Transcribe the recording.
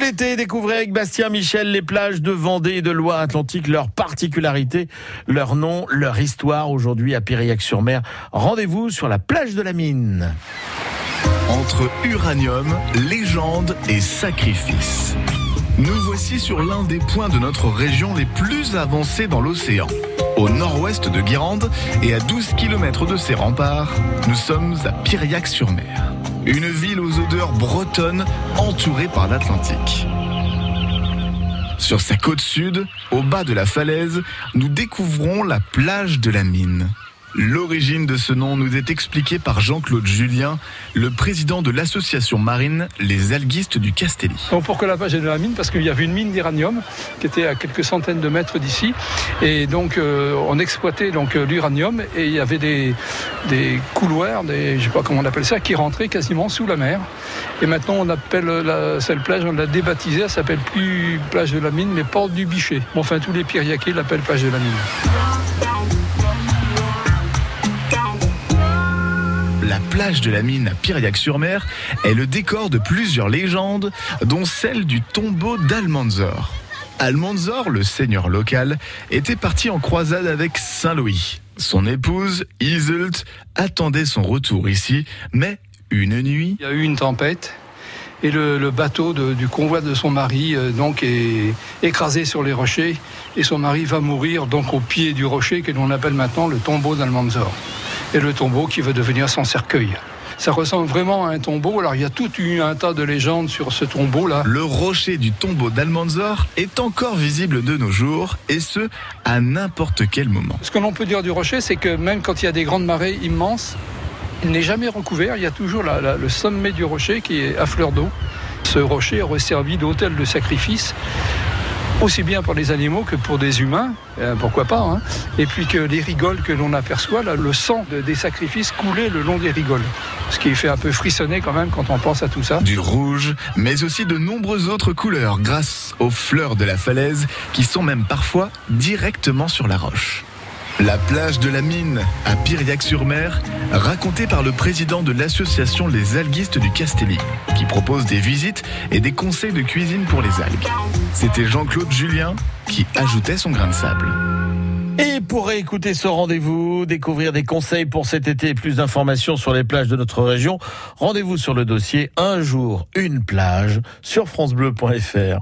l'été, découvrez avec Bastien Michel les plages de Vendée et de Loire-Atlantique, leurs particularités, leur nom, leur histoire. Aujourd'hui à Piriac-sur-Mer, rendez-vous sur la plage de la Mine. Entre uranium, légende et sacrifice. Nous voici sur l'un des points de notre région les plus avancés dans l'océan. Au nord-ouest de Guérande et à 12 km de ses remparts, nous sommes à Piriac-sur-Mer. Une ville aux odeurs bretonnes entourée par l'Atlantique. Sur sa côte sud, au bas de la falaise, nous découvrons la plage de la mine. L'origine de ce nom nous est expliquée par Jean-Claude Julien, le président de l'association marine Les Alguistes du Castelli. Donc pourquoi la plage est de la mine Parce qu'il y avait une mine d'uranium qui était à quelques centaines de mètres d'ici. Et donc euh, on exploitait donc euh, l'uranium et il y avait des, couloirs, des, je sais pas comment on appelle ça, qui rentraient quasiment sous la mer. Et maintenant on appelle la, cette plage, on l'a débaptisée, elle s'appelle plus plage de la mine, mais porte du Bichet. Enfin tous les Piriaquais l'appellent plage de la mine. Plage de la mine à Piriac-sur-Mer est le décor de plusieurs légendes, dont celle du tombeau d'Almanzor. Almanzor, le seigneur local, était parti en croisade avec Saint Louis. Son épouse, Iseult, attendait son retour ici, mais une nuit... Il y a eu une tempête et le, bateau du convoi de son mari euh, donc est écrasé sur les rochers et son mari va mourir donc au pied du rocher que l'on appelle maintenant le tombeau d'Almanzor et le tombeau qui va devenir son cercueil. Ça ressemble vraiment à un tombeau. Alors il y a tout un tas de légendes sur ce tombeau là. Le rocher du tombeau d'Almanzor est encore visible de nos jours et ce à n'importe quel moment. Ce que l'on peut dire du rocher, c'est que même quand il y a des grandes marées immenses, il n'est jamais recouvert. Il y a toujours la, la, le sommet du rocher qui est à fleur d'eau. Ce rocher aurait servi d'hôtel de sacrifice aussi bien pour les animaux que pour des humains, euh, pourquoi pas. Hein. Et puis que les rigoles que l'on aperçoit, le sang de, des sacrifices coulait le long des rigoles. Ce qui fait un peu frissonner quand même quand on pense à tout ça. Du rouge, mais aussi de nombreuses autres couleurs grâce aux fleurs de la falaise qui sont même parfois directement sur la roche. La plage de la mine à Piriac-sur-Mer, racontée par le président de l'association Les Alguistes du Castelli, qui propose des visites et des conseils de cuisine pour les algues. C'était Jean-Claude Julien qui ajoutait son grain de sable. Et pour réécouter ce rendez-vous, découvrir des conseils pour cet été et plus d'informations sur les plages de notre région, rendez-vous sur le dossier Un jour, une plage sur FranceBleu.fr.